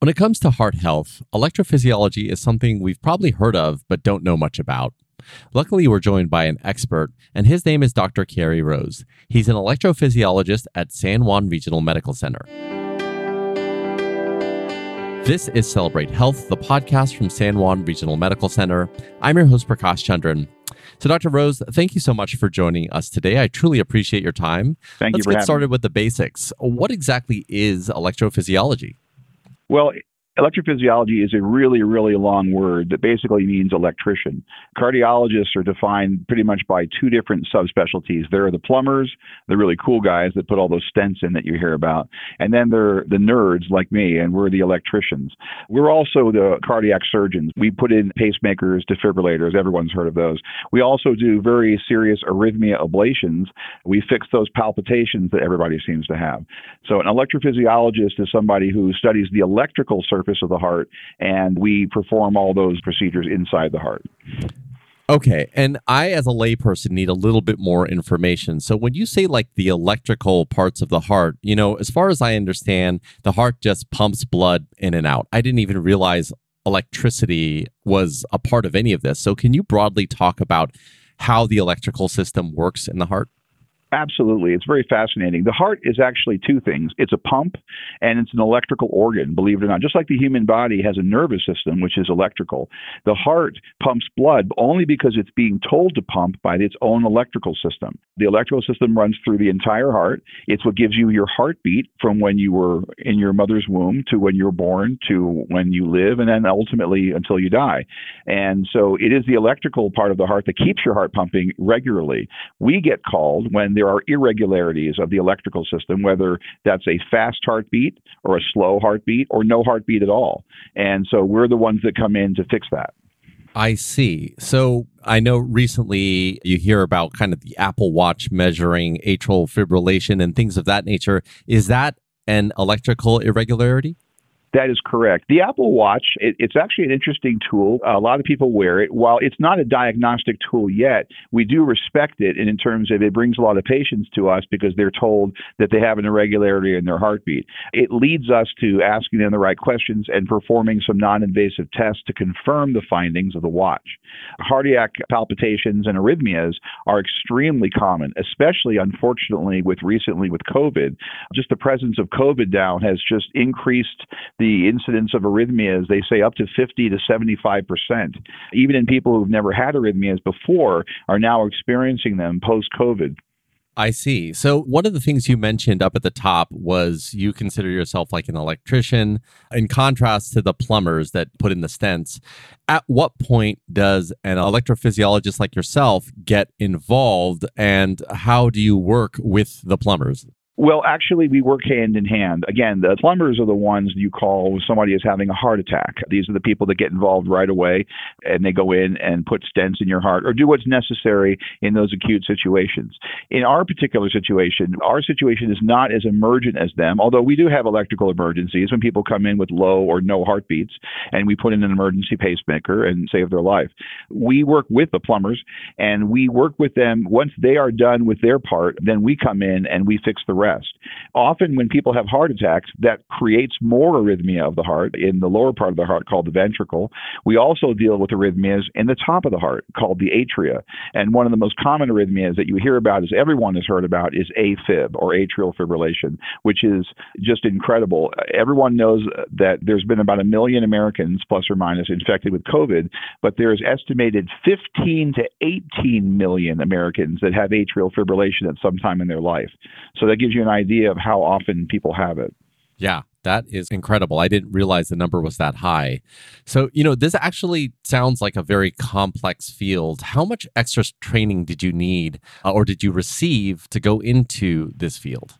When it comes to heart health, electrophysiology is something we've probably heard of but don't know much about. Luckily, we're joined by an expert, and his name is Dr. Cary Rose. He's an electrophysiologist at San Juan Regional Medical Center. This is Celebrate Health, the podcast from San Juan Regional Medical Center. I'm your host, Prakash Chandran. So, Dr. Rose, thank you so much for joining us today. I truly appreciate your time. Thank Let's you. get started with the basics. What exactly is electrophysiology? Well, electrophysiology is a really, really long word that basically means electrician. Cardiologists are defined pretty much by two different subspecialties. There are the plumbers, the really cool guys that put all those stents in that you hear about, and then there are the nerds like me, and we're the electricians. We're also the cardiac surgeons. We put in pacemakers, defibrillators, everyone's heard of those. We also do very serious arrhythmia ablations. We fix those palpitations that everybody seems to have. So, an electrophysiologist is somebody who studies the electrical surface surface of the heart, and we perform all those procedures inside the heart. Okay. And I, as a layperson, need a little bit more information. So, when you say like the electrical parts of the heart, you know, as far as I understand, the heart just pumps blood in and out. I didn't even realize electricity was a part of any of this. So, can you broadly talk about how the electrical system works in the heart? Absolutely. It's very fascinating. The heart is actually two things it's a pump and it's an electrical organ, believe it or not. Just like the human body has a nervous system, which is electrical, the heart pumps blood only because it's being told to pump by its own electrical system. The electrical system runs through the entire heart. It's what gives you your heartbeat from when you were in your mother's womb to when you're born to when you live and then ultimately until you die. And so it is the electrical part of the heart that keeps your heart pumping regularly. We get called when there are irregularities of the electrical system, whether that's a fast heartbeat or a slow heartbeat or no heartbeat at all. And so we're the ones that come in to fix that. I see. So I know recently you hear about kind of the Apple Watch measuring atrial fibrillation and things of that nature. Is that an electrical irregularity? That is correct. The Apple Watch, it, it's actually an interesting tool. A lot of people wear it. While it's not a diagnostic tool yet, we do respect it and in terms of it brings a lot of patients to us because they're told that they have an irregularity in their heartbeat. It leads us to asking them the right questions and performing some non invasive tests to confirm the findings of the watch. Cardiac palpitations and arrhythmias are extremely common, especially unfortunately with recently with COVID. Just the presence of COVID now has just increased the incidence of arrhythmias, they say up to 50 to 75 percent. Even in people who've never had arrhythmias before are now experiencing them post COVID. I see. So, one of the things you mentioned up at the top was you consider yourself like an electrician, in contrast to the plumbers that put in the stents. At what point does an electrophysiologist like yourself get involved, and how do you work with the plumbers? Well, actually, we work hand in hand. Again, the plumbers are the ones you call when somebody is having a heart attack. These are the people that get involved right away and they go in and put stents in your heart or do what's necessary in those acute situations. In our particular situation, our situation is not as emergent as them, although we do have electrical emergencies when people come in with low or no heartbeats and we put in an emergency pacemaker and save their life. We work with the plumbers and we work with them. Once they are done with their part, then we come in and we fix the rest Often, when people have heart attacks, that creates more arrhythmia of the heart in the lower part of the heart called the ventricle. We also deal with arrhythmias in the top of the heart called the atria. And one of the most common arrhythmias that you hear about, is everyone has heard about, is AFib or atrial fibrillation, which is just incredible. Everyone knows that there's been about a million Americans, plus or minus, infected with COVID, but there's estimated 15 to 18 million Americans that have atrial fibrillation at some time in their life. So that gives you an idea of how often people have it. Yeah, that is incredible. I didn't realize the number was that high. So, you know, this actually sounds like a very complex field. How much extra training did you need uh, or did you receive to go into this field?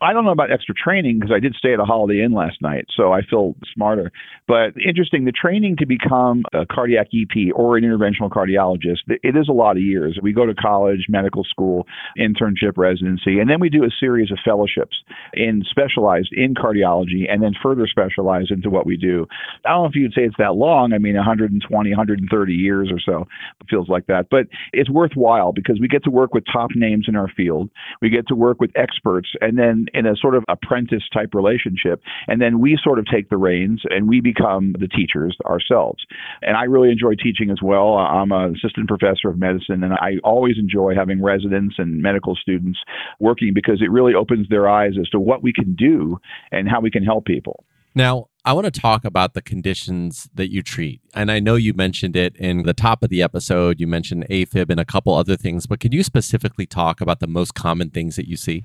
I don't know about extra training because I did stay at a Holiday Inn last night, so I feel smarter. But interesting, the training to become a cardiac EP or an interventional cardiologist, it is a lot of years. We go to college, medical school, internship, residency, and then we do a series of fellowships in specialized in cardiology and then further specialized into what we do. I don't know if you'd say it's that long. I mean, 120, 130 years or so. It feels like that. But it's worthwhile because we get to work with top names in our field. We get to work with experts and then in a sort of apprentice type relationship. And then we sort of take the reins and we become the teachers ourselves. And I really enjoy teaching as well. I'm an assistant professor of medicine, and I always enjoy having residents and medical students working because it really opens their eyes as to what we can do and how we can help people. Now, I want to talk about the conditions that you treat. And I know you mentioned it in the top of the episode. You mentioned AFib and a couple other things, but can you specifically talk about the most common things that you see?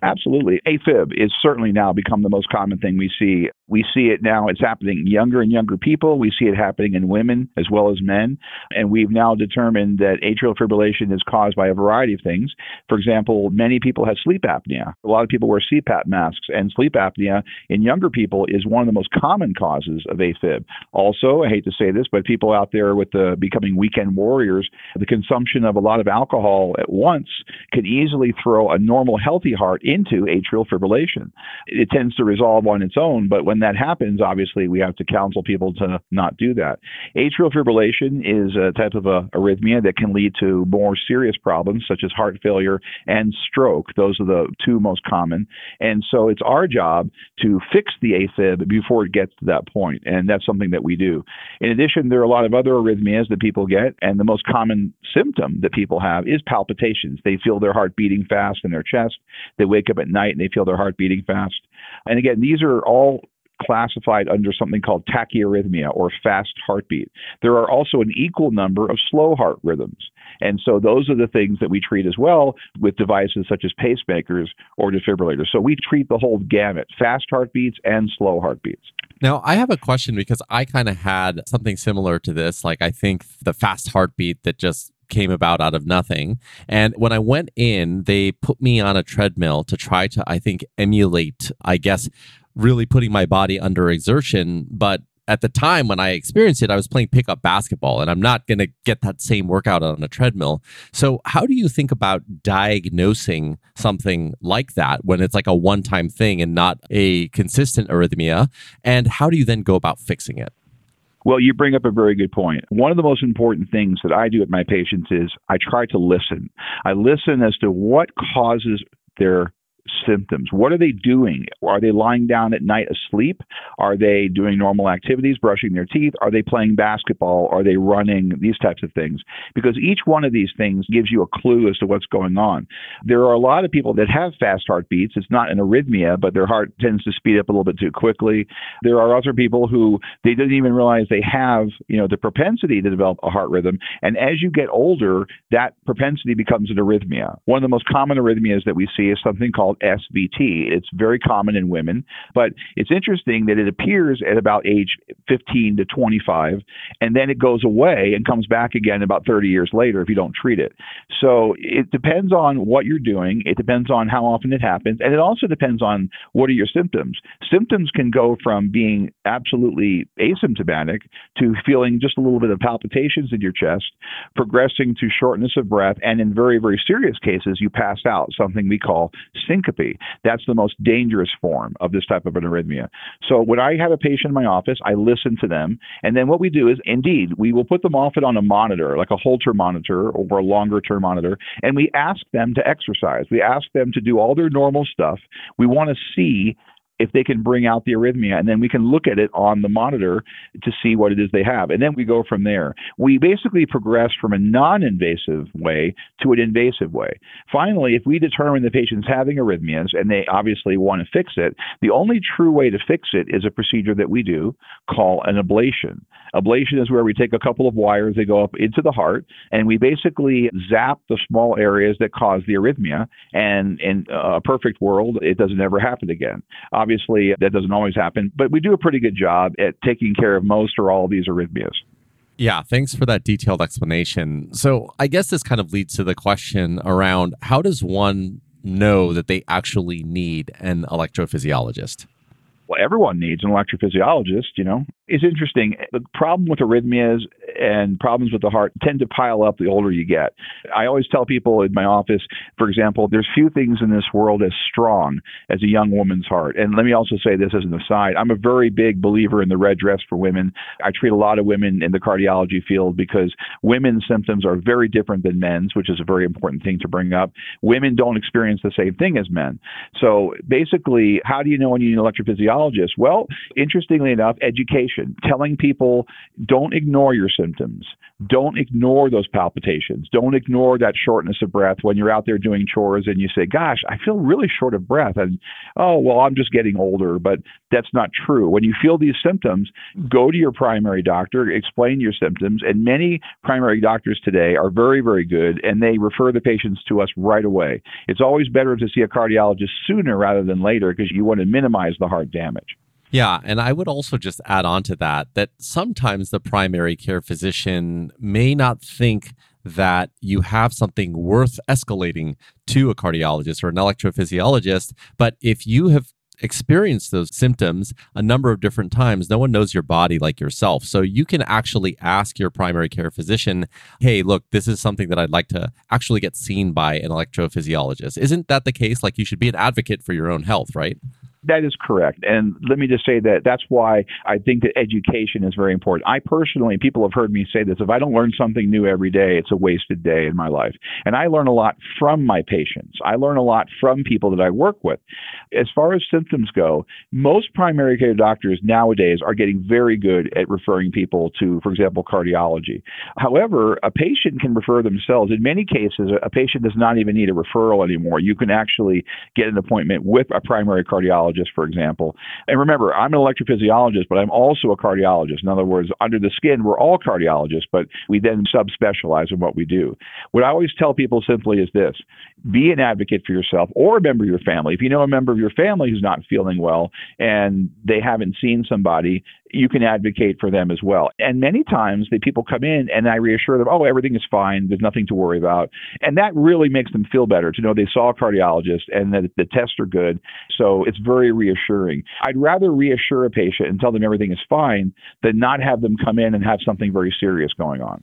Absolutely. AFib is certainly now become the most common thing we see we see it now, it's happening in younger and younger people. We see it happening in women as well as men. And we've now determined that atrial fibrillation is caused by a variety of things. For example, many people have sleep apnea. A lot of people wear CPAP masks, and sleep apnea in younger people is one of the most common causes of AFib. Also, I hate to say this, but people out there with the becoming weekend warriors, the consumption of a lot of alcohol at once can easily throw a normal, healthy heart into atrial fibrillation. It tends to resolve on its own, but when that happens, obviously we have to counsel people to not do that. Atrial fibrillation is a type of a arrhythmia that can lead to more serious problems such as heart failure and stroke. Those are the two most common. And so it's our job to fix the AFib before it gets to that point. And that's something that we do. In addition, there are a lot of other arrhythmias that people get. And the most common symptom that people have is palpitations. They feel their heart beating fast in their chest. They wake up at night and they feel their heart beating fast. And again, these are all classified under something called tachyarrhythmia or fast heartbeat. There are also an equal number of slow heart rhythms. And so those are the things that we treat as well with devices such as pacemakers or defibrillators. So we treat the whole gamut, fast heartbeats and slow heartbeats. Now, I have a question because I kind of had something similar to this. Like, I think the fast heartbeat that just came about out of nothing. And when I went in, they put me on a treadmill to try to, I think, emulate, I guess, really putting my body under exertion. But at the time when I experienced it, I was playing pickup basketball, and I'm not going to get that same workout on a treadmill. So, how do you think about diagnosing something like that when it's like a one time thing and not a consistent arrhythmia? And how do you then go about fixing it? Well, you bring up a very good point. One of the most important things that I do with my patients is I try to listen. I listen as to what causes their symptoms. What are they doing? Are they lying down at night asleep? Are they doing normal activities, brushing their teeth? Are they playing basketball? Are they running? These types of things. Because each one of these things gives you a clue as to what's going on. There are a lot of people that have fast heartbeats. It's not an arrhythmia, but their heart tends to speed up a little bit too quickly. There are other people who they didn't even realize they have, you know, the propensity to develop a heart rhythm. And as you get older, that propensity becomes an arrhythmia. One of the most common arrhythmias that we see is something called called SVT. It's very common in women, but it's interesting that it appears at about age 15 to 25, and then it goes away and comes back again about 30 years later if you don't treat it. So it depends on what you're doing, it depends on how often it happens, and it also depends on what are your symptoms. Symptoms can go from being absolutely asymptomatic to feeling just a little bit of palpitations in your chest, progressing to shortness of breath, and in very, very serious cases, you pass out, something we call syncope syncope. That's the most dangerous form of this type of an arrhythmia. So when I have a patient in my office, I listen to them. And then what we do is, indeed, we will put them often on a monitor, like a Holter monitor or a longer term monitor, and we ask them to exercise. We ask them to do all their normal stuff. We want to see if they can bring out the arrhythmia, and then we can look at it on the monitor to see what it is they have. And then we go from there. We basically progress from a non invasive way to an invasive way. Finally, if we determine the patient's having arrhythmias and they obviously want to fix it, the only true way to fix it is a procedure that we do called an ablation. Ablation is where we take a couple of wires, they go up into the heart, and we basically zap the small areas that cause the arrhythmia. And in a perfect world, it doesn't ever happen again. Obviously, Obviously, that doesn't always happen, but we do a pretty good job at taking care of most or all of these arrhythmias. Yeah, thanks for that detailed explanation. So, I guess this kind of leads to the question around how does one know that they actually need an electrophysiologist? well, everyone needs an electrophysiologist. You know, It's interesting. The problem with arrhythmias and problems with the heart tend to pile up the older you get. I always tell people in my office, for example, there's few things in this world as strong as a young woman's heart. And let me also say this as an aside I'm a very big believer in the red dress for women. I treat a lot of women in the cardiology field because women's symptoms are very different than men's, which is a very important thing to bring up. Women don't experience the same thing as men. So basically, how do you know when you need an electrophysiologist? Well, interestingly enough, education, telling people don't ignore your symptoms. Don't ignore those palpitations. Don't ignore that shortness of breath when you're out there doing chores and you say, Gosh, I feel really short of breath. And, oh, well, I'm just getting older. But that's not true. When you feel these symptoms, go to your primary doctor, explain your symptoms. And many primary doctors today are very, very good and they refer the patients to us right away. It's always better to see a cardiologist sooner rather than later because you want to minimize the heart damage. Yeah, and I would also just add on to that that sometimes the primary care physician may not think that you have something worth escalating to a cardiologist or an electrophysiologist, but if you have experienced those symptoms a number of different times. No one knows your body like yourself. So you can actually ask your primary care physician, hey, look, this is something that I'd like to actually get seen by an electrophysiologist. Isn't that the case? Like you should be an advocate for your own health, right? That is correct. And let me just say that that's why I think that education is very important. I personally, people have heard me say this, if I don't learn something new every day, it's a wasted day in my life. And I learn a lot from my patients. I learn a lot from people that I work with. As far as symptoms go, most primary care doctors nowadays are getting very good at referring people to, for example, cardiology. However, a patient can refer themselves. In many cases, a patient does not even need a referral anymore. You can actually get an appointment with a primary cardiologist for example. And remember, I'm an electrophysiologist, but I'm also a cardiologist. In other words, under the skin, we're all cardiologists, but we then subspecialize in what we do. What I always tell people simply is this be an advocate for yourself or a member of your family. If you know a member of your family who's not feeling well and they haven't seen somebody, you can advocate for them as well. And many times the people come in and I reassure them, oh, everything is fine. There's nothing to worry about. And that really makes them feel better to know they saw a cardiologist and that the tests are good. So it's very reassuring. I'd rather reassure a patient and tell them everything is fine than not have them come in and have something very serious going on.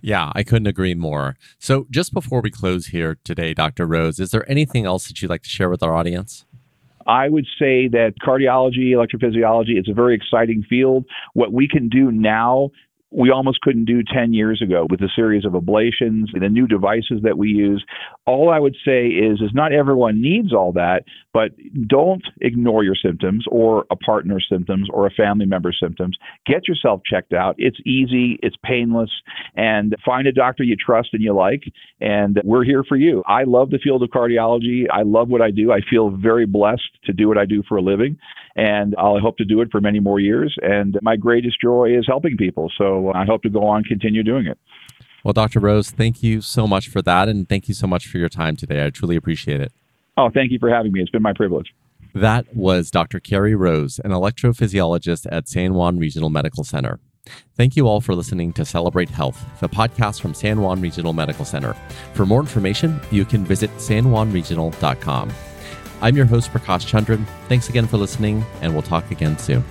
Yeah, I couldn't agree more. So, just before we close here today, Dr. Rose, is there anything else that you'd like to share with our audience? I would say that cardiology, electrophysiology, it's a very exciting field. What we can do now we almost couldn't do 10 years ago with a series of ablations, and the new devices that we use. All I would say is, is not everyone needs all that, but don't ignore your symptoms or a partner's symptoms or a family member's symptoms. Get yourself checked out. It's easy, it's painless, and find a doctor you trust and you like, and we're here for you. I love the field of cardiology. I love what I do. I feel very blessed to do what I do for a living, and I'll hope to do it for many more years. And my greatest joy is helping people. So I hope to go on, continue doing it. Well, Dr. Rose, thank you so much for that. And thank you so much for your time today. I truly appreciate it. Oh, thank you for having me. It's been my privilege. That was Dr. Cary Rose, an electrophysiologist at San Juan Regional Medical Center. Thank you all for listening to Celebrate Health, the podcast from San Juan Regional Medical Center. For more information, you can visit sanjuanregional.com. I'm your host, Prakash Chandran. Thanks again for listening, and we'll talk again soon.